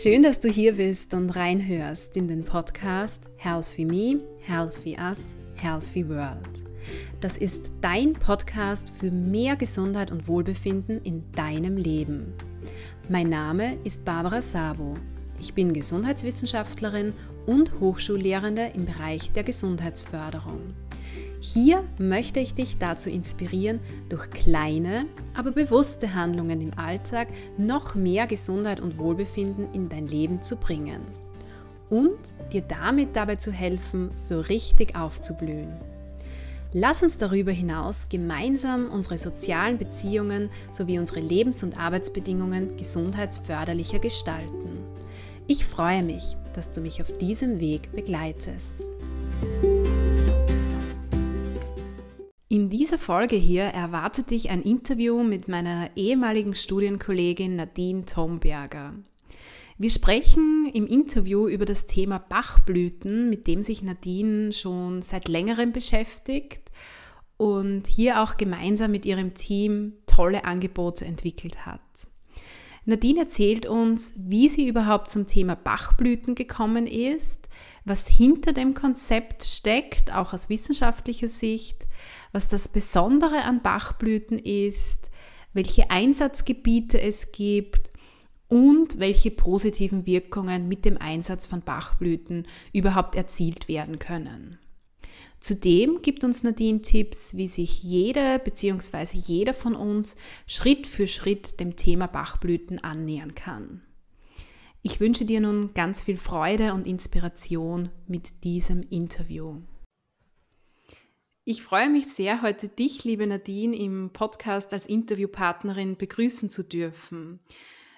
Schön, dass du hier bist und reinhörst in den Podcast Healthy Me, Healthy Us, Healthy World. Das ist dein Podcast für mehr Gesundheit und Wohlbefinden in deinem Leben. Mein Name ist Barbara Sabo. Ich bin Gesundheitswissenschaftlerin und Hochschullehrende im Bereich der Gesundheitsförderung. Hier möchte ich dich dazu inspirieren, durch kleine, aber bewusste Handlungen im Alltag noch mehr Gesundheit und Wohlbefinden in dein Leben zu bringen und dir damit dabei zu helfen, so richtig aufzublühen. Lass uns darüber hinaus gemeinsam unsere sozialen Beziehungen sowie unsere Lebens- und Arbeitsbedingungen gesundheitsförderlicher gestalten. Ich freue mich, dass du mich auf diesem Weg begleitest. Dieser Folge hier erwartet dich ein Interview mit meiner ehemaligen Studienkollegin Nadine Tomberger. Wir sprechen im Interview über das Thema Bachblüten, mit dem sich Nadine schon seit längerem beschäftigt und hier auch gemeinsam mit ihrem Team tolle Angebote entwickelt hat. Nadine erzählt uns, wie sie überhaupt zum Thema Bachblüten gekommen ist, was hinter dem Konzept steckt, auch aus wissenschaftlicher Sicht, was das Besondere an Bachblüten ist, welche Einsatzgebiete es gibt und welche positiven Wirkungen mit dem Einsatz von Bachblüten überhaupt erzielt werden können. Zudem gibt uns Nadine Tipps, wie sich jeder bzw. jeder von uns Schritt für Schritt dem Thema Bachblüten annähern kann. Ich wünsche dir nun ganz viel Freude und Inspiration mit diesem Interview. Ich freue mich sehr, heute dich, liebe Nadine, im Podcast als Interviewpartnerin begrüßen zu dürfen.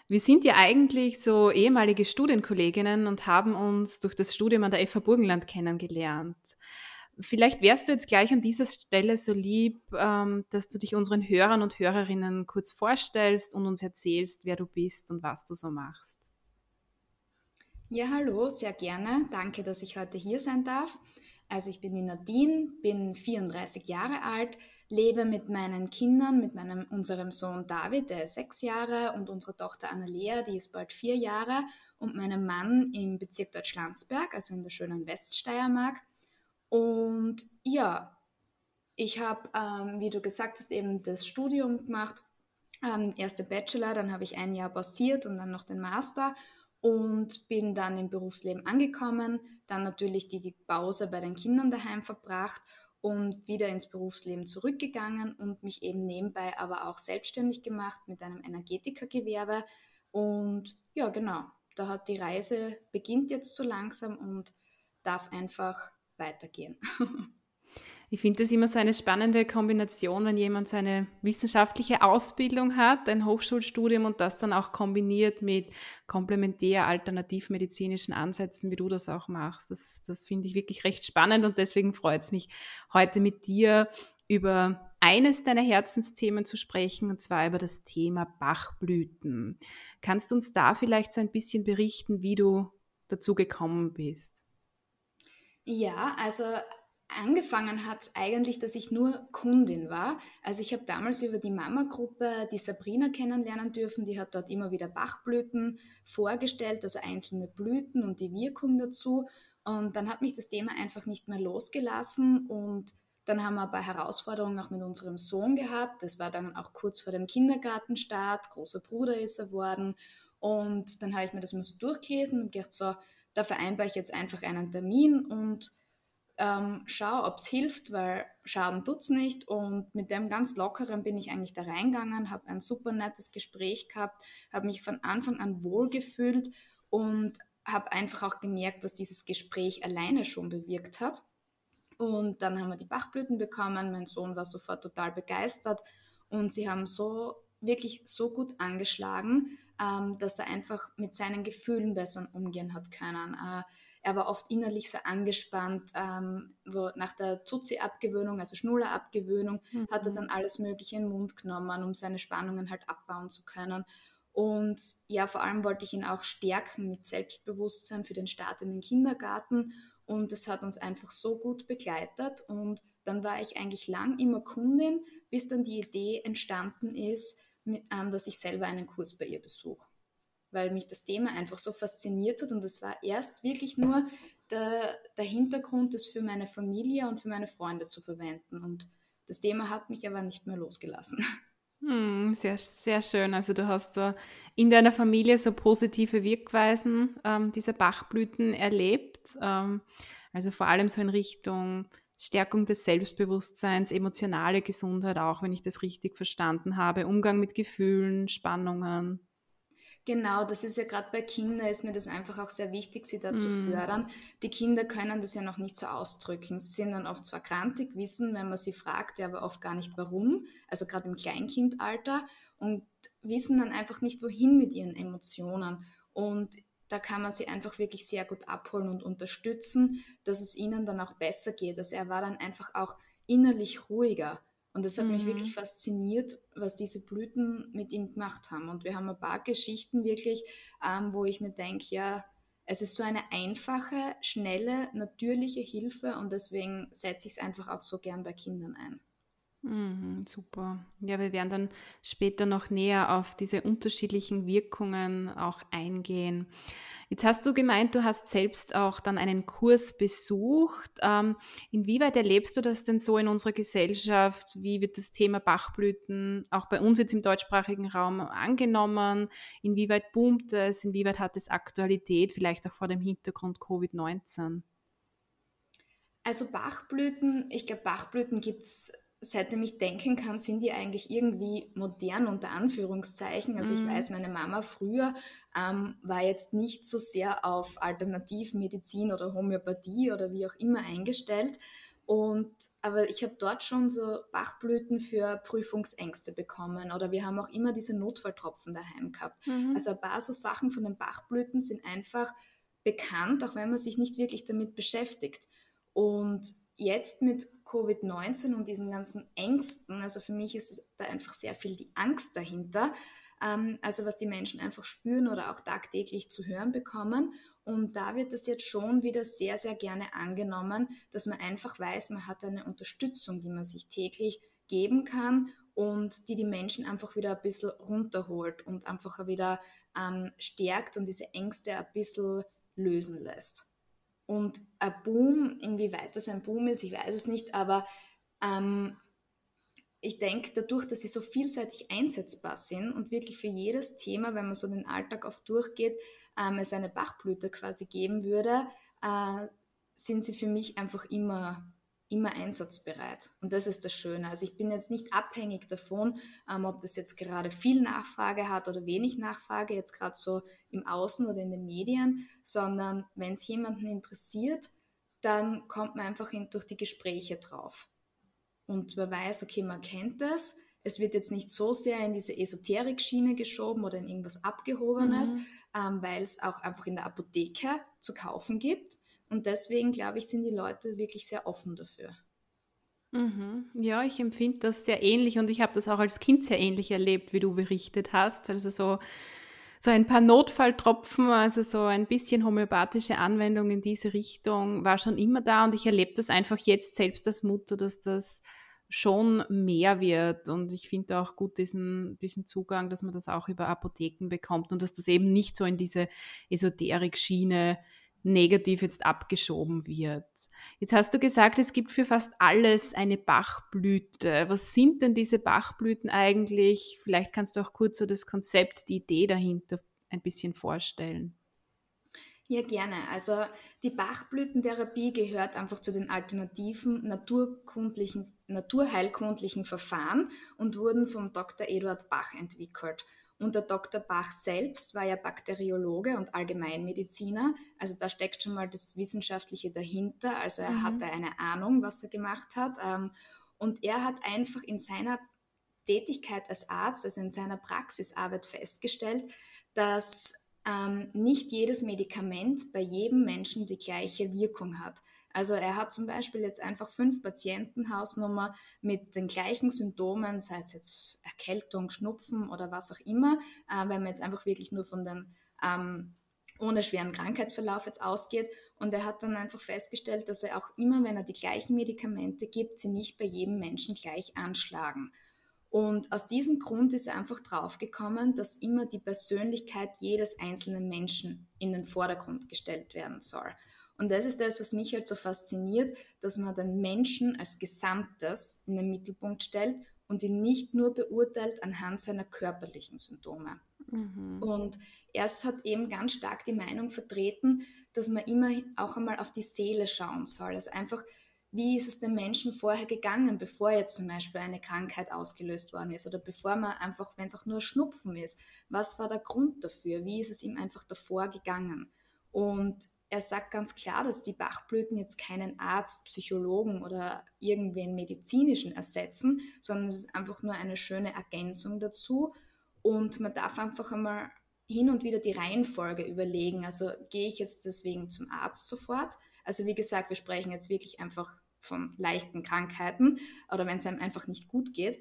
Wir sind ja eigentlich so ehemalige Studienkolleginnen und haben uns durch das Studium an der FH Burgenland kennengelernt. Vielleicht wärst du jetzt gleich an dieser Stelle so lieb, ähm, dass du dich unseren Hörern und Hörerinnen kurz vorstellst und uns erzählst, wer du bist und was du so machst. Ja, hallo, sehr gerne. Danke, dass ich heute hier sein darf. Also ich bin die Nadine, bin 34 Jahre alt, lebe mit meinen Kindern, mit meinem, unserem Sohn David, der ist sechs Jahre, und unserer Tochter Annalea, die ist bald vier Jahre, und meinem Mann im Bezirk Deutschlandsberg, also in der schönen Weststeiermark. Und ja, ich habe, ähm, wie du gesagt hast, eben das Studium gemacht, ähm, erste Bachelor, dann habe ich ein Jahr pausiert und dann noch den Master und bin dann im Berufsleben angekommen, dann natürlich die Pause bei den Kindern daheim verbracht und wieder ins Berufsleben zurückgegangen und mich eben nebenbei aber auch selbstständig gemacht mit einem Energetikergewerbe. Und ja, genau, da hat die Reise beginnt jetzt so langsam und darf einfach weitergehen. Ich finde das immer so eine spannende Kombination, wenn jemand so eine wissenschaftliche Ausbildung hat, ein Hochschulstudium und das dann auch kombiniert mit komplementär alternativmedizinischen Ansätzen, wie du das auch machst. Das, das finde ich wirklich recht spannend und deswegen freut es mich, heute mit dir über eines deiner Herzensthemen zu sprechen, und zwar über das Thema Bachblüten. Kannst du uns da vielleicht so ein bisschen berichten, wie du dazu gekommen bist? Ja, also angefangen hat eigentlich, dass ich nur Kundin war. Also ich habe damals über die Mama-Gruppe die Sabrina kennenlernen dürfen. Die hat dort immer wieder Bachblüten vorgestellt, also einzelne Blüten und die Wirkung dazu. Und dann hat mich das Thema einfach nicht mehr losgelassen und dann haben wir ein paar Herausforderungen auch mit unserem Sohn gehabt. Das war dann auch kurz vor dem Kindergartenstart. Großer Bruder ist er worden. Und dann habe ich mir das mal so durchgelesen und gedacht, so, da vereinbare ich jetzt einfach einen Termin und ähm, schau, ob es hilft, weil Schaden tut es nicht. Und mit dem ganz Lockeren bin ich eigentlich da reingegangen, habe ein super nettes Gespräch gehabt, habe mich von Anfang an wohlgefühlt und habe einfach auch gemerkt, was dieses Gespräch alleine schon bewirkt hat. Und dann haben wir die Bachblüten bekommen. Mein Sohn war sofort total begeistert und sie haben so wirklich so gut angeschlagen, ähm, dass er einfach mit seinen Gefühlen besser umgehen hat können. Äh, er war oft innerlich so angespannt, ähm, wo nach der Zuzi-Abgewöhnung, also Schnuller-Abgewöhnung, mhm. hat er dann alles Mögliche in den Mund genommen, um seine Spannungen halt abbauen zu können. Und ja, vor allem wollte ich ihn auch stärken mit Selbstbewusstsein für den Start in den Kindergarten. Und das hat uns einfach so gut begleitet. Und dann war ich eigentlich lang immer Kundin, bis dann die Idee entstanden ist, mit, ähm, dass ich selber einen Kurs bei ihr besuche weil mich das Thema einfach so fasziniert hat und es war erst wirklich nur der, der Hintergrund, das für meine Familie und für meine Freunde zu verwenden. Und das Thema hat mich aber nicht mehr losgelassen. Hm, sehr, sehr schön. Also du hast da in deiner Familie so positive Wirkweisen ähm, dieser Bachblüten erlebt. Ähm, also vor allem so in Richtung Stärkung des Selbstbewusstseins, emotionale Gesundheit auch, wenn ich das richtig verstanden habe, Umgang mit Gefühlen, Spannungen. Genau, das ist ja gerade bei Kindern, ist mir das einfach auch sehr wichtig, sie da mm. zu mhm. fördern. Die Kinder können das ja noch nicht so ausdrücken. Sie sind dann oft zwar krantig, wissen, wenn man sie fragt, ja, aber oft gar nicht warum, also gerade im Kleinkindalter und wissen dann einfach nicht, wohin mit ihren Emotionen. Und da kann man sie einfach wirklich sehr gut abholen und unterstützen, dass es ihnen dann auch besser geht. Also er war dann einfach auch innerlich ruhiger. Und das hat mhm. mich wirklich fasziniert, was diese Blüten mit ihm gemacht haben. Und wir haben ein paar Geschichten wirklich, ähm, wo ich mir denke, ja, es ist so eine einfache, schnelle, natürliche Hilfe und deswegen setze ich es einfach auch so gern bei Kindern ein. Mhm, super. Ja, wir werden dann später noch näher auf diese unterschiedlichen Wirkungen auch eingehen. Jetzt hast du gemeint, du hast selbst auch dann einen Kurs besucht. Ähm, inwieweit erlebst du das denn so in unserer Gesellschaft? Wie wird das Thema Bachblüten auch bei uns jetzt im deutschsprachigen Raum angenommen? Inwieweit boomt es? Inwieweit hat es Aktualität, vielleicht auch vor dem Hintergrund Covid-19? Also Bachblüten, ich glaube, Bachblüten gibt es seitdem ich denken kann, sind die eigentlich irgendwie modern unter Anführungszeichen. Also mhm. ich weiß, meine Mama früher ähm, war jetzt nicht so sehr auf Alternativmedizin oder Homöopathie oder wie auch immer eingestellt. Und, aber ich habe dort schon so Bachblüten für Prüfungsängste bekommen oder wir haben auch immer diese Notfalltropfen daheim gehabt. Mhm. Also ein paar so Sachen von den Bachblüten sind einfach bekannt, auch wenn man sich nicht wirklich damit beschäftigt. Und jetzt mit Covid-19 und diesen ganzen Ängsten, also für mich ist da einfach sehr viel die Angst dahinter, ähm, also was die Menschen einfach spüren oder auch tagtäglich zu hören bekommen. Und da wird das jetzt schon wieder sehr, sehr gerne angenommen, dass man einfach weiß, man hat eine Unterstützung, die man sich täglich geben kann und die die Menschen einfach wieder ein bisschen runterholt und einfach wieder ähm, stärkt und diese Ängste ein bisschen lösen lässt. Und ein Boom, inwieweit das ein Boom ist, ich weiß es nicht, aber ähm, ich denke, dadurch, dass sie so vielseitig einsetzbar sind und wirklich für jedes Thema, wenn man so den Alltag oft durchgeht, ähm, es eine Bachblüte quasi geben würde, äh, sind sie für mich einfach immer immer einsatzbereit. Und das ist das Schöne. Also ich bin jetzt nicht abhängig davon, ähm, ob das jetzt gerade viel Nachfrage hat oder wenig Nachfrage, jetzt gerade so im Außen oder in den Medien, sondern wenn es jemanden interessiert, dann kommt man einfach in, durch die Gespräche drauf. Und man weiß, okay, man kennt das. Es wird jetzt nicht so sehr in diese Esoterik-Schiene geschoben oder in irgendwas Abgehobenes, mhm. ähm, weil es auch einfach in der Apotheke zu kaufen gibt und deswegen, glaube ich, sind die Leute wirklich sehr offen dafür. Mhm. Ja, ich empfinde das sehr ähnlich und ich habe das auch als Kind sehr ähnlich erlebt, wie du berichtet hast. Also so, so ein paar Notfalltropfen, also so ein bisschen homöopathische Anwendung in diese Richtung war schon immer da und ich erlebe das einfach jetzt selbst als Mutter, dass das schon mehr wird und ich finde auch gut diesen, diesen Zugang, dass man das auch über Apotheken bekommt und dass das eben nicht so in diese Esoterik-Schiene negativ jetzt abgeschoben wird. Jetzt hast du gesagt, es gibt für fast alles eine Bachblüte. Was sind denn diese Bachblüten eigentlich? Vielleicht kannst du auch kurz so das Konzept, die Idee dahinter ein bisschen vorstellen. Ja, gerne. Also die Bachblütentherapie gehört einfach zu den alternativen naturkundlichen, naturheilkundlichen Verfahren und wurden vom Dr. Eduard Bach entwickelt. Und der Dr. Bach selbst war ja Bakteriologe und Allgemeinmediziner. Also da steckt schon mal das Wissenschaftliche dahinter. Also er mhm. hatte eine Ahnung, was er gemacht hat. Ähm, und er hat einfach in seiner Tätigkeit als Arzt, also in seiner Praxisarbeit festgestellt, dass ähm, nicht jedes Medikament bei jedem Menschen die gleiche Wirkung hat. Also er hat zum Beispiel jetzt einfach fünf Patientenhausnummer mit den gleichen Symptomen, sei es jetzt Erkältung, Schnupfen oder was auch immer, äh, wenn man jetzt einfach wirklich nur von den ähm, ohne schweren Krankheitsverlauf jetzt ausgeht. Und er hat dann einfach festgestellt, dass er auch immer, wenn er die gleichen Medikamente gibt, sie nicht bei jedem Menschen gleich anschlagen. Und aus diesem Grund ist er einfach draufgekommen, dass immer die Persönlichkeit jedes einzelnen Menschen in den Vordergrund gestellt werden soll. Und das ist das, was mich halt so fasziniert, dass man den Menschen als Gesamtes in den Mittelpunkt stellt und ihn nicht nur beurteilt anhand seiner körperlichen Symptome. Mhm. Und er hat eben ganz stark die Meinung vertreten, dass man immer auch einmal auf die Seele schauen soll. Also einfach, wie ist es dem Menschen vorher gegangen, bevor jetzt zum Beispiel eine Krankheit ausgelöst worden ist oder bevor man einfach, wenn es auch nur Schnupfen ist, was war der Grund dafür? Wie ist es ihm einfach davor gegangen? Und er sagt ganz klar, dass die Bachblüten jetzt keinen Arzt, Psychologen oder irgendwen medizinischen ersetzen, sondern es ist einfach nur eine schöne Ergänzung dazu. Und man darf einfach einmal hin und wieder die Reihenfolge überlegen. Also gehe ich jetzt deswegen zum Arzt sofort? Also wie gesagt, wir sprechen jetzt wirklich einfach von leichten Krankheiten oder wenn es einem einfach nicht gut geht.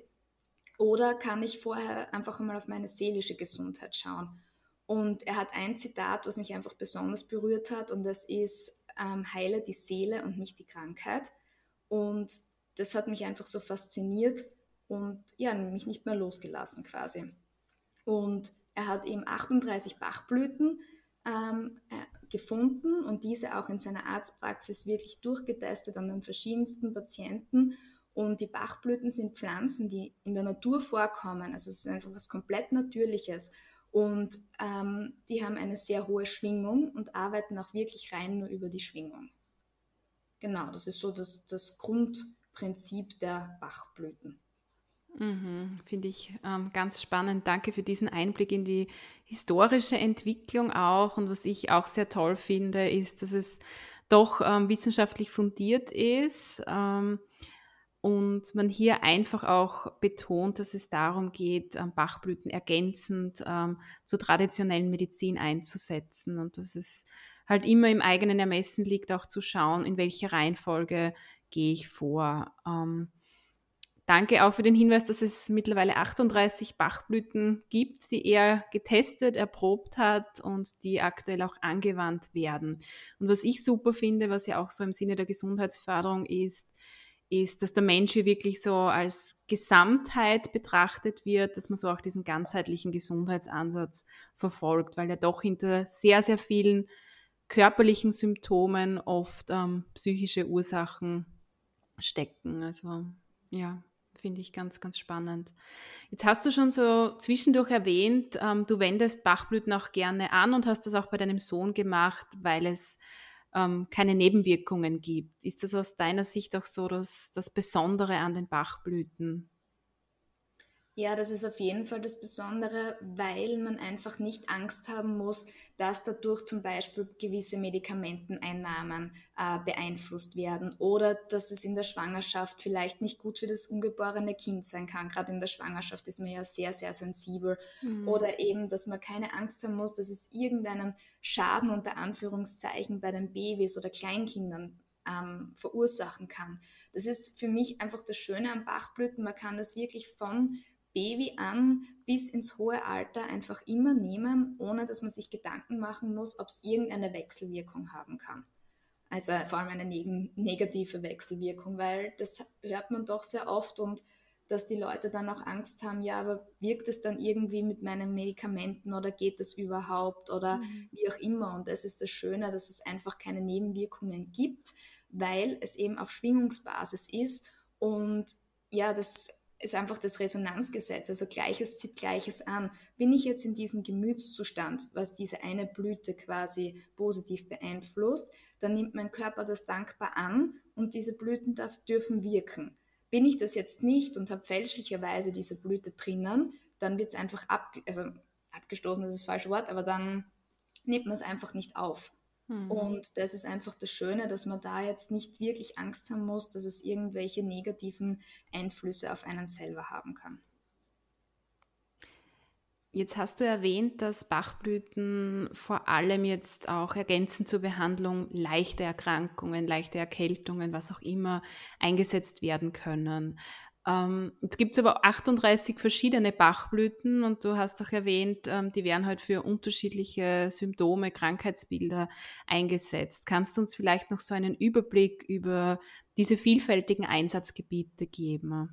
Oder kann ich vorher einfach einmal auf meine seelische Gesundheit schauen? Und er hat ein Zitat, was mich einfach besonders berührt hat, und das ist, ähm, heile die Seele und nicht die Krankheit. Und das hat mich einfach so fasziniert und ja, mich nicht mehr losgelassen quasi. Und er hat eben 38 Bachblüten ähm, äh, gefunden und diese auch in seiner Arztpraxis wirklich durchgetestet an den verschiedensten Patienten. Und die Bachblüten sind Pflanzen, die in der Natur vorkommen. Also es ist einfach was komplett Natürliches. Und ähm, die haben eine sehr hohe Schwingung und arbeiten auch wirklich rein nur über die Schwingung. Genau, das ist so das, das Grundprinzip der Bachblüten. Mhm, Finde ich ähm, ganz spannend. Danke für diesen Einblick in die historische Entwicklung auch. Und was ich auch sehr toll finde, ist, dass es doch ähm, wissenschaftlich fundiert ist. Ähm, und man hier einfach auch betont, dass es darum geht, ähm, Bachblüten ergänzend ähm, zur traditionellen Medizin einzusetzen und dass es halt immer im eigenen Ermessen liegt, auch zu schauen, in welcher Reihenfolge gehe ich vor. Ähm, danke auch für den Hinweis, dass es mittlerweile 38 Bachblüten gibt, die er getestet, erprobt hat und die aktuell auch angewandt werden. Und was ich super finde, was ja auch so im Sinne der Gesundheitsförderung ist, ist, dass der Mensch hier wirklich so als Gesamtheit betrachtet wird, dass man so auch diesen ganzheitlichen Gesundheitsansatz verfolgt, weil ja doch hinter sehr, sehr vielen körperlichen Symptomen oft ähm, psychische Ursachen stecken. Also ja, finde ich ganz, ganz spannend. Jetzt hast du schon so zwischendurch erwähnt, ähm, du wendest Bachblüten auch gerne an und hast das auch bei deinem Sohn gemacht, weil es ähm, keine Nebenwirkungen gibt. Ist das aus deiner Sicht auch so das, das Besondere an den Bachblüten? Ja, das ist auf jeden Fall das Besondere, weil man einfach nicht Angst haben muss, dass dadurch zum Beispiel gewisse Medikamenteneinnahmen äh, beeinflusst werden oder dass es in der Schwangerschaft vielleicht nicht gut für das ungeborene Kind sein kann. Gerade in der Schwangerschaft ist man ja sehr, sehr sensibel. Mhm. Oder eben, dass man keine Angst haben muss, dass es irgendeinen Schaden unter Anführungszeichen bei den Babys oder Kleinkindern ähm, verursachen kann. Das ist für mich einfach das Schöne am Bachblüten. Man kann das wirklich von Baby an bis ins hohe Alter einfach immer nehmen, ohne dass man sich Gedanken machen muss, ob es irgendeine Wechselwirkung haben kann. Also vor allem eine neg negative Wechselwirkung, weil das hört man doch sehr oft und dass die Leute dann auch Angst haben, ja, aber wirkt es dann irgendwie mit meinen Medikamenten oder geht das überhaupt oder mhm. wie auch immer. Und das ist das Schöne, dass es einfach keine Nebenwirkungen gibt, weil es eben auf Schwingungsbasis ist und ja, das ist einfach das Resonanzgesetz, also Gleiches zieht Gleiches an. Bin ich jetzt in diesem Gemütszustand, was diese eine Blüte quasi positiv beeinflusst, dann nimmt mein Körper das dankbar an und diese Blüten darf, dürfen wirken. Bin ich das jetzt nicht und habe fälschlicherweise diese Blüte drinnen, dann wird es einfach ab, also abgestoßen, das ist das falsche Wort, aber dann nimmt man es einfach nicht auf. Mhm. Und das ist einfach das Schöne, dass man da jetzt nicht wirklich Angst haben muss, dass es irgendwelche negativen Einflüsse auf einen selber haben kann. Jetzt hast du erwähnt, dass Bachblüten vor allem jetzt auch ergänzend zur Behandlung leichter Erkrankungen, leichte Erkältungen, was auch immer eingesetzt werden können. Ähm, es gibt aber 38 verschiedene Bachblüten und du hast auch erwähnt, ähm, die werden halt für unterschiedliche Symptome, Krankheitsbilder eingesetzt. Kannst du uns vielleicht noch so einen Überblick über diese vielfältigen Einsatzgebiete geben?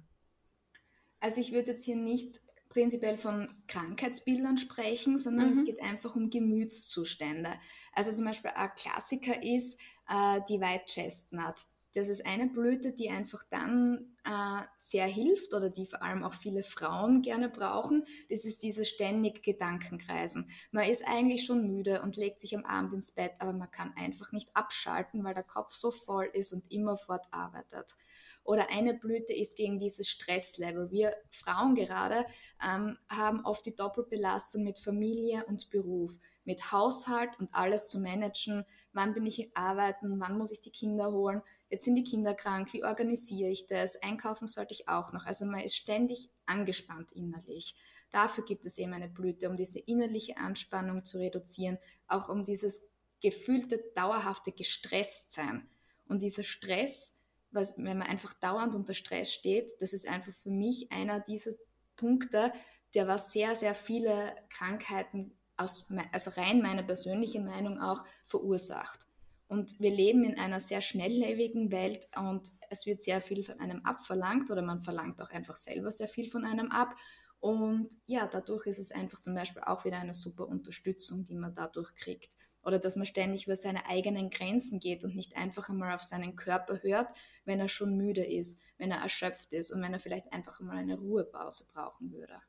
Also ich würde jetzt hier nicht prinzipiell von Krankheitsbildern sprechen, sondern mhm. es geht einfach um Gemütszustände. Also zum Beispiel ein Klassiker ist äh, die White Chestnut. Das ist eine Blüte, die einfach dann äh, sehr hilft oder die vor allem auch viele Frauen gerne brauchen. Das ist dieses ständig Gedankenkreisen. Man ist eigentlich schon müde und legt sich am Abend ins Bett, aber man kann einfach nicht abschalten, weil der Kopf so voll ist und immerfort arbeitet. Oder eine Blüte ist gegen dieses Stresslevel. Wir Frauen gerade ähm, haben oft die Doppelbelastung mit Familie und Beruf, mit Haushalt und alles zu managen. Wann bin ich arbeiten? Wann muss ich die Kinder holen? Jetzt sind die Kinder krank. Wie organisiere ich das? Einkaufen sollte ich auch noch. Also man ist ständig angespannt innerlich. Dafür gibt es eben eine Blüte, um diese innerliche Anspannung zu reduzieren, auch um dieses gefühlte, dauerhafte Gestresstsein. Und dieser Stress was, wenn man einfach dauernd unter Stress steht, das ist einfach für mich einer dieser Punkte, der was sehr, sehr viele Krankheiten aus, also rein meine persönliche Meinung auch verursacht. Und wir leben in einer sehr schnelllebigen Welt und es wird sehr viel von einem abverlangt oder man verlangt auch einfach selber sehr viel von einem ab. Und ja, dadurch ist es einfach zum Beispiel auch wieder eine super Unterstützung, die man dadurch kriegt oder dass man ständig über seine eigenen Grenzen geht und nicht einfach einmal auf seinen Körper hört, wenn er schon müde ist, wenn er erschöpft ist und wenn er vielleicht einfach einmal eine Ruhepause brauchen würde.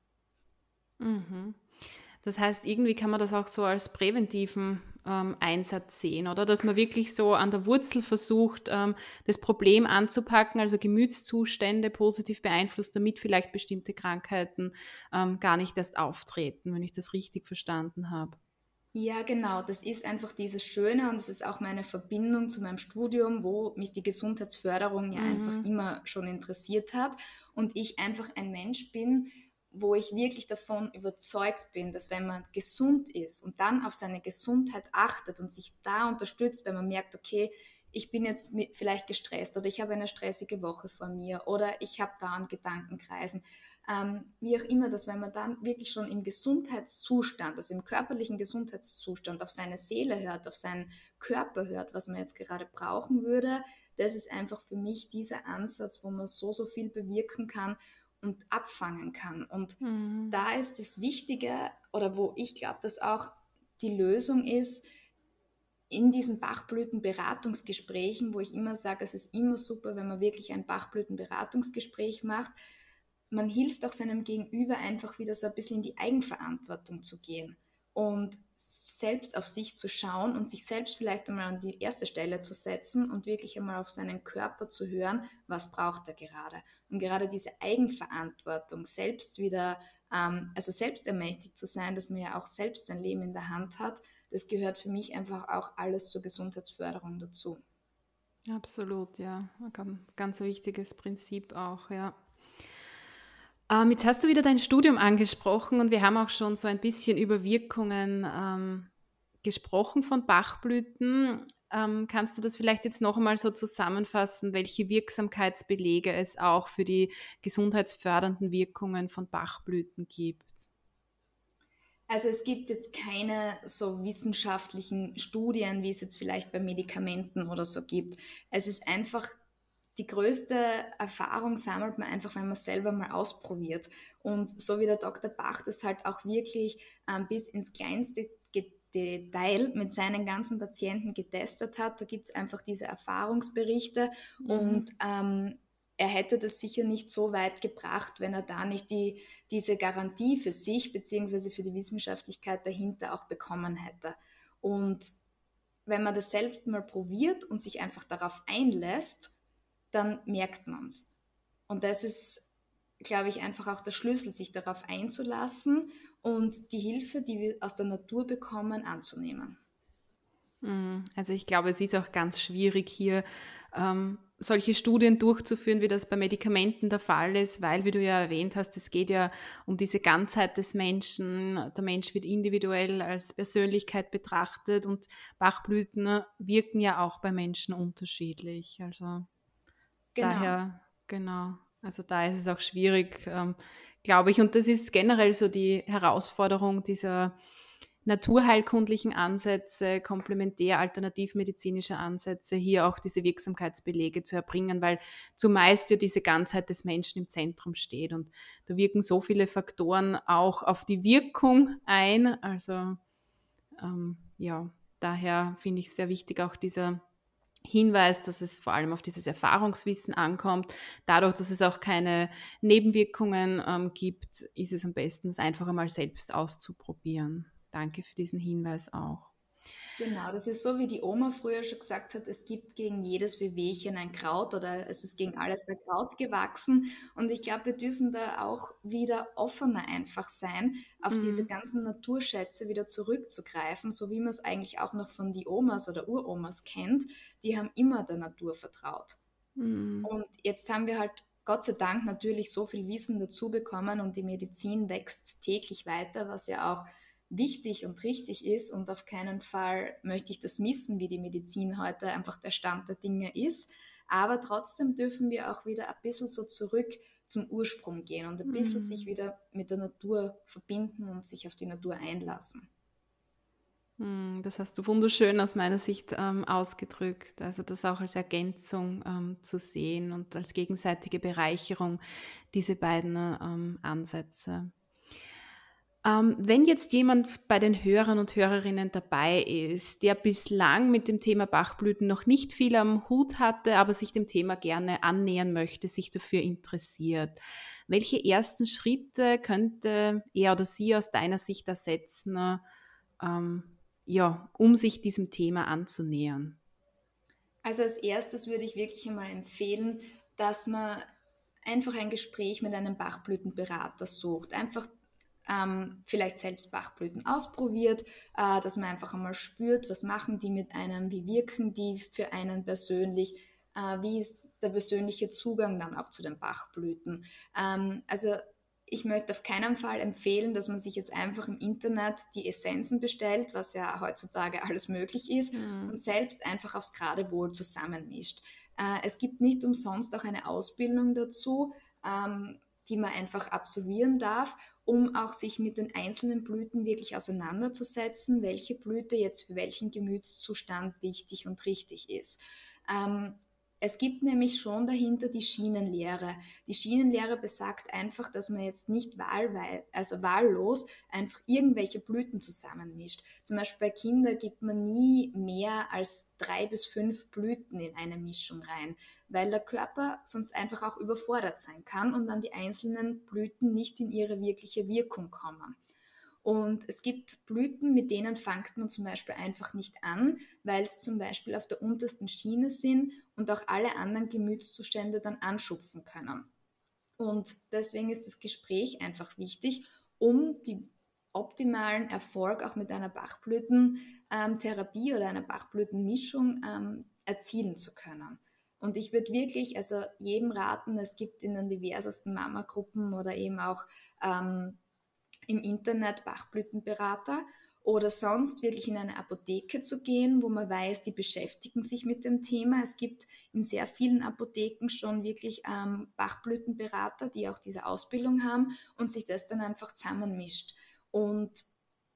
Mhm. Das heißt, irgendwie kann man das auch so als präventiven ähm, Einsatz sehen, oder? Dass man wirklich so an der Wurzel versucht, ähm, das Problem anzupacken, also Gemütszustände positiv beeinflusst, damit vielleicht bestimmte Krankheiten ähm, gar nicht erst auftreten, wenn ich das richtig verstanden habe. Ja, genau. Das ist einfach dieses Schöne und das ist auch meine Verbindung zu meinem Studium, wo mich die Gesundheitsförderung ja mhm. einfach immer schon interessiert hat und ich einfach ein Mensch bin, wo ich wirklich davon überzeugt bin, dass wenn man gesund ist und dann auf seine Gesundheit achtet und sich da unterstützt, wenn man merkt, okay, ich bin jetzt vielleicht gestresst oder ich habe eine stressige Woche vor mir oder ich habe da einen Gedankenkreisen ähm, wie auch immer, dass wenn man dann wirklich schon im Gesundheitszustand, also im körperlichen Gesundheitszustand auf seine Seele hört, auf seinen Körper hört, was man jetzt gerade brauchen würde, das ist einfach für mich dieser Ansatz, wo man so, so viel bewirken kann und abfangen kann. Und mhm. da ist das Wichtige, oder wo ich glaube, dass auch die Lösung ist, in diesen Bachblütenberatungsgesprächen, wo ich immer sage, es ist immer super, wenn man wirklich ein Bachblütenberatungsgespräch macht, man hilft auch seinem Gegenüber einfach wieder so ein bisschen in die Eigenverantwortung zu gehen und selbst auf sich zu schauen und sich selbst vielleicht einmal an die erste Stelle zu setzen und wirklich einmal auf seinen Körper zu hören, was braucht er gerade. Und gerade diese Eigenverantwortung, selbst wieder, ähm, also selbst ermächtigt zu sein, dass man ja auch selbst sein Leben in der Hand hat, das gehört für mich einfach auch alles zur Gesundheitsförderung dazu. Absolut, ja. Ganz wichtiges Prinzip auch, ja. Ähm, jetzt hast du wieder dein Studium angesprochen und wir haben auch schon so ein bisschen über Wirkungen ähm, gesprochen von Bachblüten. Ähm, kannst du das vielleicht jetzt noch einmal so zusammenfassen, welche Wirksamkeitsbelege es auch für die gesundheitsfördernden Wirkungen von Bachblüten gibt? Also es gibt jetzt keine so wissenschaftlichen Studien, wie es jetzt vielleicht bei Medikamenten oder so gibt. Es ist einfach die größte Erfahrung sammelt man einfach, wenn man selber mal ausprobiert. Und so wie der Dr. Bach das halt auch wirklich ähm, bis ins kleinste Detail mit seinen ganzen Patienten getestet hat. Da gibt es einfach diese Erfahrungsberichte mhm. und ähm, er hätte das sicher nicht so weit gebracht, wenn er da nicht die, diese Garantie für sich bzw. für die Wissenschaftlichkeit dahinter auch bekommen hätte. Und wenn man das selbst mal probiert und sich einfach darauf einlässt, dann merkt man es. Und das ist, glaube ich, einfach auch der Schlüssel, sich darauf einzulassen und die Hilfe, die wir aus der Natur bekommen, anzunehmen. Mhm. Also ich glaube, es ist auch ganz schwierig hier ähm, solche Studien durchzuführen, wie das bei Medikamenten der Fall ist, weil, wie du ja erwähnt hast, es geht ja um diese Ganzheit des Menschen. Der Mensch wird individuell als Persönlichkeit betrachtet und Bachblüten wirken ja auch bei Menschen unterschiedlich. Also Genau. Daher, genau. Also da ist es auch schwierig, ähm, glaube ich. Und das ist generell so die Herausforderung dieser naturheilkundlichen Ansätze, komplementär alternativmedizinische Ansätze, hier auch diese Wirksamkeitsbelege zu erbringen, weil zumeist ja diese Ganzheit des Menschen im Zentrum steht und da wirken so viele Faktoren auch auf die Wirkung ein. Also ähm, ja, daher finde ich es sehr wichtig, auch dieser Hinweis, dass es vor allem auf dieses Erfahrungswissen ankommt. Dadurch, dass es auch keine Nebenwirkungen ähm, gibt, ist es am besten, es einfach einmal selbst auszuprobieren. Danke für diesen Hinweis auch. Genau, das ist so, wie die Oma früher schon gesagt hat, es gibt gegen jedes Wehwehchen ein Kraut oder es ist gegen alles ein Kraut gewachsen. Und ich glaube, wir dürfen da auch wieder offener einfach sein, auf mhm. diese ganzen Naturschätze wieder zurückzugreifen, so wie man es eigentlich auch noch von die Omas oder Uromas kennt. Die haben immer der Natur vertraut. Mhm. Und jetzt haben wir halt Gott sei Dank natürlich so viel Wissen dazu bekommen und die Medizin wächst täglich weiter, was ja auch wichtig und richtig ist und auf keinen Fall möchte ich das missen, wie die Medizin heute einfach der Stand der Dinge ist. Aber trotzdem dürfen wir auch wieder ein bisschen so zurück zum Ursprung gehen und ein bisschen mhm. sich wieder mit der Natur verbinden und sich auf die Natur einlassen. Mhm, das hast du wunderschön aus meiner Sicht ähm, ausgedrückt. Also das auch als Ergänzung ähm, zu sehen und als gegenseitige Bereicherung, diese beiden ähm, Ansätze. Ähm, wenn jetzt jemand bei den Hörern und Hörerinnen dabei ist, der bislang mit dem Thema Bachblüten noch nicht viel am Hut hatte, aber sich dem Thema gerne annähern möchte, sich dafür interessiert, welche ersten Schritte könnte er oder sie aus deiner Sicht ersetzen, ähm, ja, um sich diesem Thema anzunähern? Also als erstes würde ich wirklich einmal empfehlen, dass man einfach ein Gespräch mit einem Bachblütenberater sucht. Einfach ähm, vielleicht selbst Bachblüten ausprobiert, äh, dass man einfach einmal spürt, was machen die mit einem, wie wirken die für einen persönlich, äh, wie ist der persönliche Zugang dann auch zu den Bachblüten. Ähm, also ich möchte auf keinen Fall empfehlen, dass man sich jetzt einfach im Internet die Essenzen bestellt, was ja heutzutage alles möglich ist, mhm. und selbst einfach aufs Geradewohl zusammenmischt. Äh, es gibt nicht umsonst auch eine Ausbildung dazu, ähm, die man einfach absolvieren darf um auch sich mit den einzelnen Blüten wirklich auseinanderzusetzen, welche Blüte jetzt für welchen Gemütszustand wichtig und richtig ist. Ähm, es gibt nämlich schon dahinter die Schienenlehre. Die Schienenlehre besagt einfach, dass man jetzt nicht wahlweil, also wahllos einfach irgendwelche Blüten zusammenmischt. Zum Beispiel bei Kindern gibt man nie mehr als drei bis fünf Blüten in eine Mischung rein, weil der Körper sonst einfach auch überfordert sein kann und dann die einzelnen Blüten nicht in ihre wirkliche Wirkung kommen. Und es gibt Blüten, mit denen fängt man zum Beispiel einfach nicht an, weil es zum Beispiel auf der untersten Schiene sind und auch alle anderen Gemütszustände dann anschupfen können. Und deswegen ist das Gespräch einfach wichtig, um die optimalen Erfolg auch mit einer Bachblütentherapie oder einer Bachblütenmischung ähm, erzielen zu können. Und ich würde wirklich also jedem raten, es gibt in den diversesten Mama-Gruppen oder eben auch ähm, im Internet Bachblütenberater oder sonst wirklich in eine Apotheke zu gehen, wo man weiß, die beschäftigen sich mit dem Thema. Es gibt in sehr vielen Apotheken schon wirklich ähm, Bachblütenberater, die auch diese Ausbildung haben und sich das dann einfach zusammenmischt. Und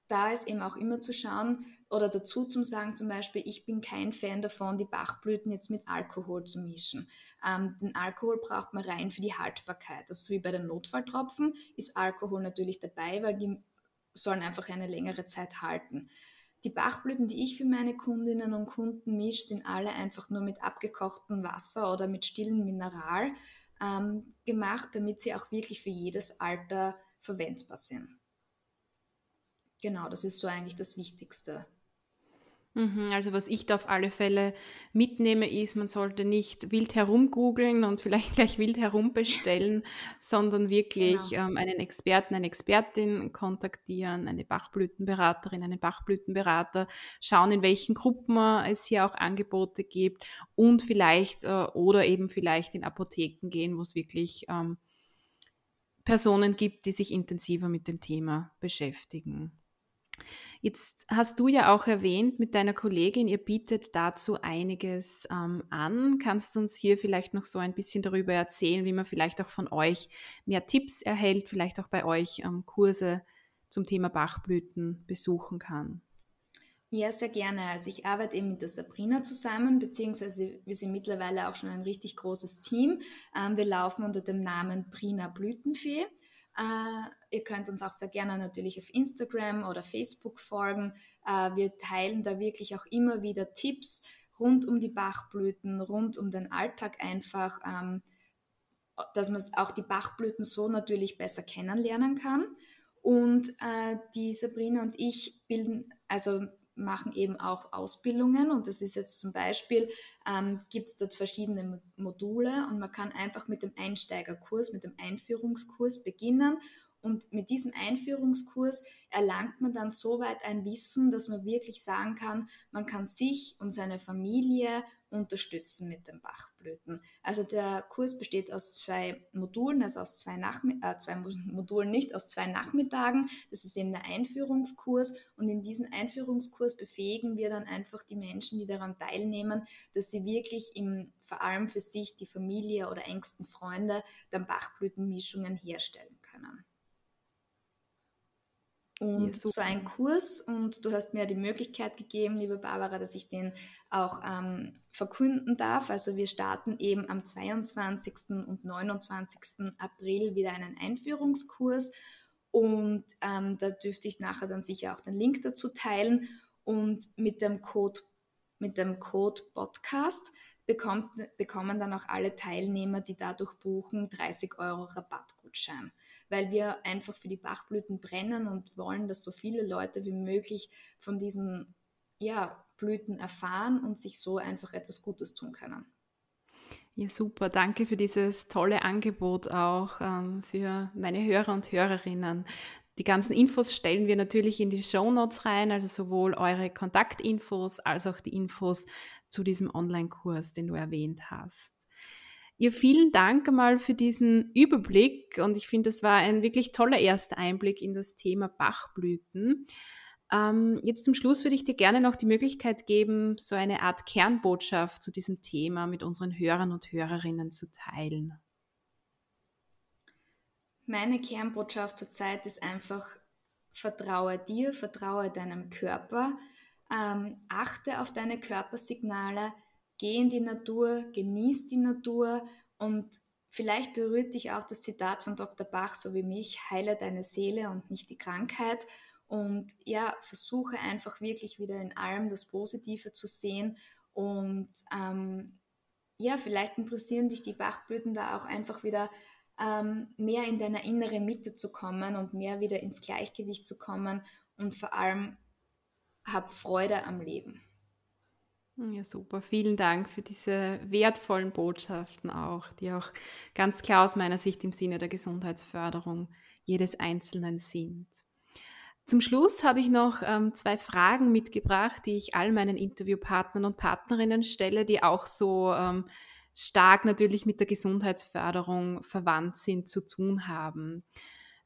da ist eben auch immer zu schauen oder dazu zu sagen, zum Beispiel, ich bin kein Fan davon, die Bachblüten jetzt mit Alkohol zu mischen. Ähm, den Alkohol braucht man rein für die Haltbarkeit. Also wie bei den Notfalltropfen ist Alkohol natürlich dabei, weil die sollen einfach eine längere Zeit halten. Die Bachblüten, die ich für meine Kundinnen und Kunden mische, sind alle einfach nur mit abgekochtem Wasser oder mit stillem Mineral ähm, gemacht, damit sie auch wirklich für jedes Alter verwendbar sind. Genau, das ist so eigentlich das Wichtigste. Mhm, also was ich da auf alle Fälle mitnehme, ist, man sollte nicht wild herumgoogeln und vielleicht gleich wild herumbestellen, sondern wirklich genau. ähm, einen Experten, eine Expertin kontaktieren, eine Bachblütenberaterin, einen Bachblütenberater, schauen, in welchen Gruppen es hier auch Angebote gibt und vielleicht äh, oder eben vielleicht in Apotheken gehen, wo es wirklich ähm, Personen gibt, die sich intensiver mit dem Thema beschäftigen. Jetzt hast du ja auch erwähnt mit deiner Kollegin, ihr bietet dazu einiges ähm, an. Kannst du uns hier vielleicht noch so ein bisschen darüber erzählen, wie man vielleicht auch von euch mehr Tipps erhält, vielleicht auch bei euch ähm, Kurse zum Thema Bachblüten besuchen kann? Ja, sehr gerne. Also ich arbeite eben mit der Sabrina zusammen, beziehungsweise wir sind mittlerweile auch schon ein richtig großes Team. Ähm, wir laufen unter dem Namen Brina Blütenfee. Äh, ihr könnt uns auch sehr gerne natürlich auf Instagram oder Facebook folgen. Äh, wir teilen da wirklich auch immer wieder Tipps rund um die Bachblüten, rund um den Alltag einfach, ähm, dass man auch die Bachblüten so natürlich besser kennenlernen kann. Und äh, die Sabrina und ich bilden, also machen eben auch Ausbildungen. Und das ist jetzt zum Beispiel, ähm, gibt es dort verschiedene Module und man kann einfach mit dem Einsteigerkurs, mit dem Einführungskurs beginnen. Und mit diesem Einführungskurs erlangt man dann so weit ein Wissen, dass man wirklich sagen kann, man kann sich und seine Familie unterstützen mit den Bachblüten. Also der Kurs besteht aus zwei Modulen, also aus zwei, Nachmi äh, zwei Modulen nicht, aus zwei Nachmittagen. Das ist eben der Einführungskurs und in diesem Einführungskurs befähigen wir dann einfach die Menschen, die daran teilnehmen, dass sie wirklich im, vor allem für sich, die Familie oder engsten Freunde dann Bachblütenmischungen herstellen. Und ja, so ein Kurs, und du hast mir die Möglichkeit gegeben, liebe Barbara, dass ich den auch ähm, verkünden darf. Also wir starten eben am 22. und 29. April wieder einen Einführungskurs. Und ähm, da dürfte ich nachher dann sicher auch den Link dazu teilen. Und mit dem Code, mit dem Code Podcast bekommt, bekommen dann auch alle Teilnehmer, die dadurch buchen, 30 Euro Rabattgutschein weil wir einfach für die Bachblüten brennen und wollen, dass so viele Leute wie möglich von diesen ja, Blüten erfahren und sich so einfach etwas Gutes tun können. Ja, super. Danke für dieses tolle Angebot auch ähm, für meine Hörer und Hörerinnen. Die ganzen Infos stellen wir natürlich in die Show Notes rein, also sowohl eure Kontaktinfos als auch die Infos zu diesem Online-Kurs, den du erwähnt hast. Ihr vielen Dank einmal für diesen Überblick und ich finde, das war ein wirklich toller erster Einblick in das Thema Bachblüten. Ähm, jetzt zum Schluss würde ich dir gerne noch die Möglichkeit geben, so eine Art Kernbotschaft zu diesem Thema mit unseren Hörern und Hörerinnen zu teilen. Meine Kernbotschaft zurzeit ist einfach, vertraue dir, vertraue deinem Körper, ähm, achte auf deine Körpersignale, geh in die Natur, genieß die Natur und vielleicht berührt dich auch das Zitat von Dr. Bach, so wie mich, heile deine Seele und nicht die Krankheit. Und ja, versuche einfach wirklich wieder in allem das Positive zu sehen. Und ähm, ja, vielleicht interessieren dich die Bachblüten da auch einfach wieder ähm, mehr in deiner innere Mitte zu kommen und mehr wieder ins Gleichgewicht zu kommen. Und vor allem hab Freude am Leben. Ja, super. Vielen Dank für diese wertvollen Botschaften auch, die auch ganz klar aus meiner Sicht im Sinne der Gesundheitsförderung jedes Einzelnen sind. Zum Schluss habe ich noch ähm, zwei Fragen mitgebracht, die ich all meinen Interviewpartnern und Partnerinnen stelle, die auch so ähm, stark natürlich mit der Gesundheitsförderung verwandt sind, zu tun haben.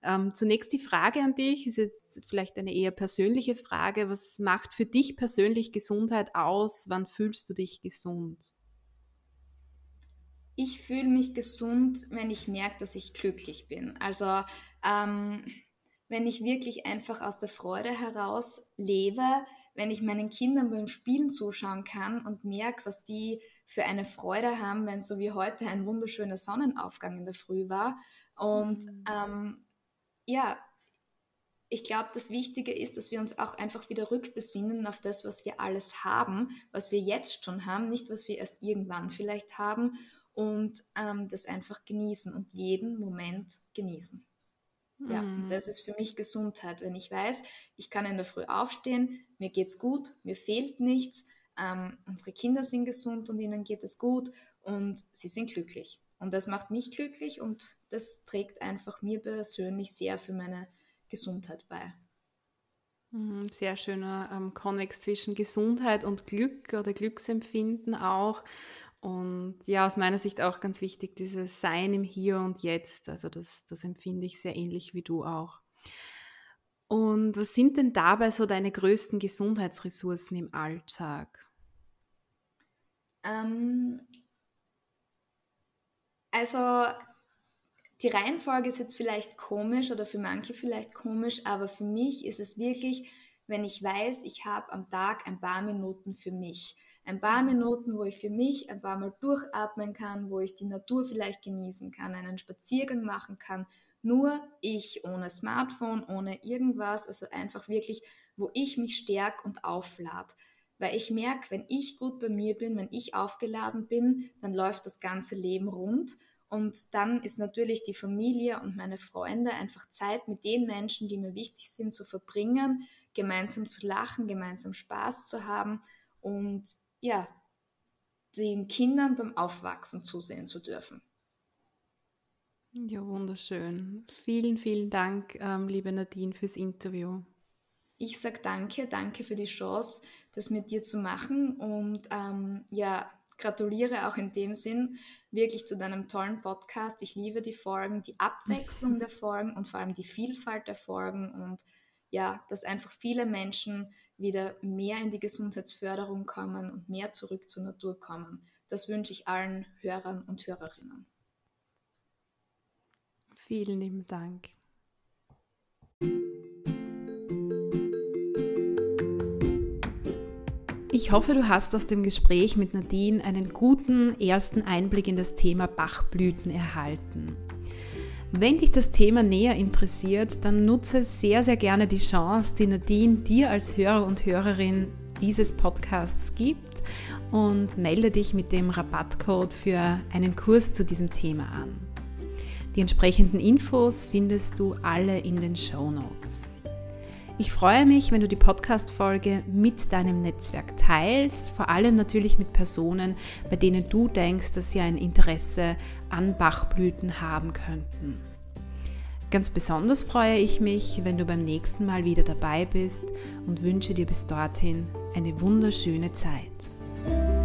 Ähm, zunächst die Frage an dich, ist jetzt vielleicht eine eher persönliche Frage. Was macht für dich persönlich Gesundheit aus? Wann fühlst du dich gesund? Ich fühle mich gesund, wenn ich merke, dass ich glücklich bin. Also ähm, wenn ich wirklich einfach aus der Freude heraus lebe, wenn ich meinen Kindern beim Spielen zuschauen kann und merke, was die für eine Freude haben, wenn so wie heute ein wunderschöner Sonnenaufgang in der Früh war. Und mhm. ähm, ja, ich glaube, das Wichtige ist, dass wir uns auch einfach wieder rückbesinnen auf das, was wir alles haben, was wir jetzt schon haben, nicht was wir erst irgendwann vielleicht haben und ähm, das einfach genießen und jeden Moment genießen. Mhm. Ja, das ist für mich Gesundheit, wenn ich weiß, ich kann in der Früh aufstehen, mir geht's gut, mir fehlt nichts, ähm, unsere Kinder sind gesund und ihnen geht es gut und sie sind glücklich. Und das macht mich glücklich und das trägt einfach mir persönlich sehr für meine Gesundheit bei. Mhm, sehr schöner ähm, Konnex zwischen Gesundheit und Glück oder Glücksempfinden auch. Und ja, aus meiner Sicht auch ganz wichtig, dieses Sein im Hier und Jetzt. Also das, das empfinde ich sehr ähnlich wie du auch. Und was sind denn dabei so deine größten Gesundheitsressourcen im Alltag? Ähm, also die Reihenfolge ist jetzt vielleicht komisch oder für manche vielleicht komisch, aber für mich ist es wirklich, wenn ich weiß, ich habe am Tag ein paar Minuten für mich. Ein paar Minuten, wo ich für mich ein paar Mal durchatmen kann, wo ich die Natur vielleicht genießen kann, einen Spaziergang machen kann. Nur ich, ohne Smartphone, ohne irgendwas, also einfach wirklich, wo ich mich stärk und auflade. Weil ich merke, wenn ich gut bei mir bin, wenn ich aufgeladen bin, dann läuft das ganze Leben rund. Und dann ist natürlich die Familie und meine Freunde einfach Zeit mit den Menschen, die mir wichtig sind, zu verbringen, gemeinsam zu lachen, gemeinsam Spaß zu haben und ja, den Kindern beim Aufwachsen zusehen zu dürfen. Ja, wunderschön. Vielen, vielen Dank, ähm, liebe Nadine, fürs Interview. Ich sage danke, danke für die Chance, das mit dir zu machen und ähm, ja, gratuliere auch in dem Sinn wirklich zu deinem tollen Podcast. Ich liebe die Folgen, die Abwechslung der Folgen und vor allem die Vielfalt der Folgen und ja, dass einfach viele Menschen wieder mehr in die Gesundheitsförderung kommen und mehr zurück zur Natur kommen. Das wünsche ich allen Hörern und Hörerinnen. Vielen lieben Dank. Ich hoffe, du hast aus dem Gespräch mit Nadine einen guten ersten Einblick in das Thema Bachblüten erhalten. Wenn dich das Thema näher interessiert, dann nutze sehr, sehr gerne die Chance, die Nadine dir als Hörer und Hörerin dieses Podcasts gibt und melde dich mit dem Rabattcode für einen Kurs zu diesem Thema an. Die entsprechenden Infos findest du alle in den Show Notes. Ich freue mich, wenn du die Podcast-Folge mit deinem Netzwerk teilst, vor allem natürlich mit Personen, bei denen du denkst, dass sie ein Interesse an Bachblüten haben könnten. Ganz besonders freue ich mich, wenn du beim nächsten Mal wieder dabei bist und wünsche dir bis dorthin eine wunderschöne Zeit.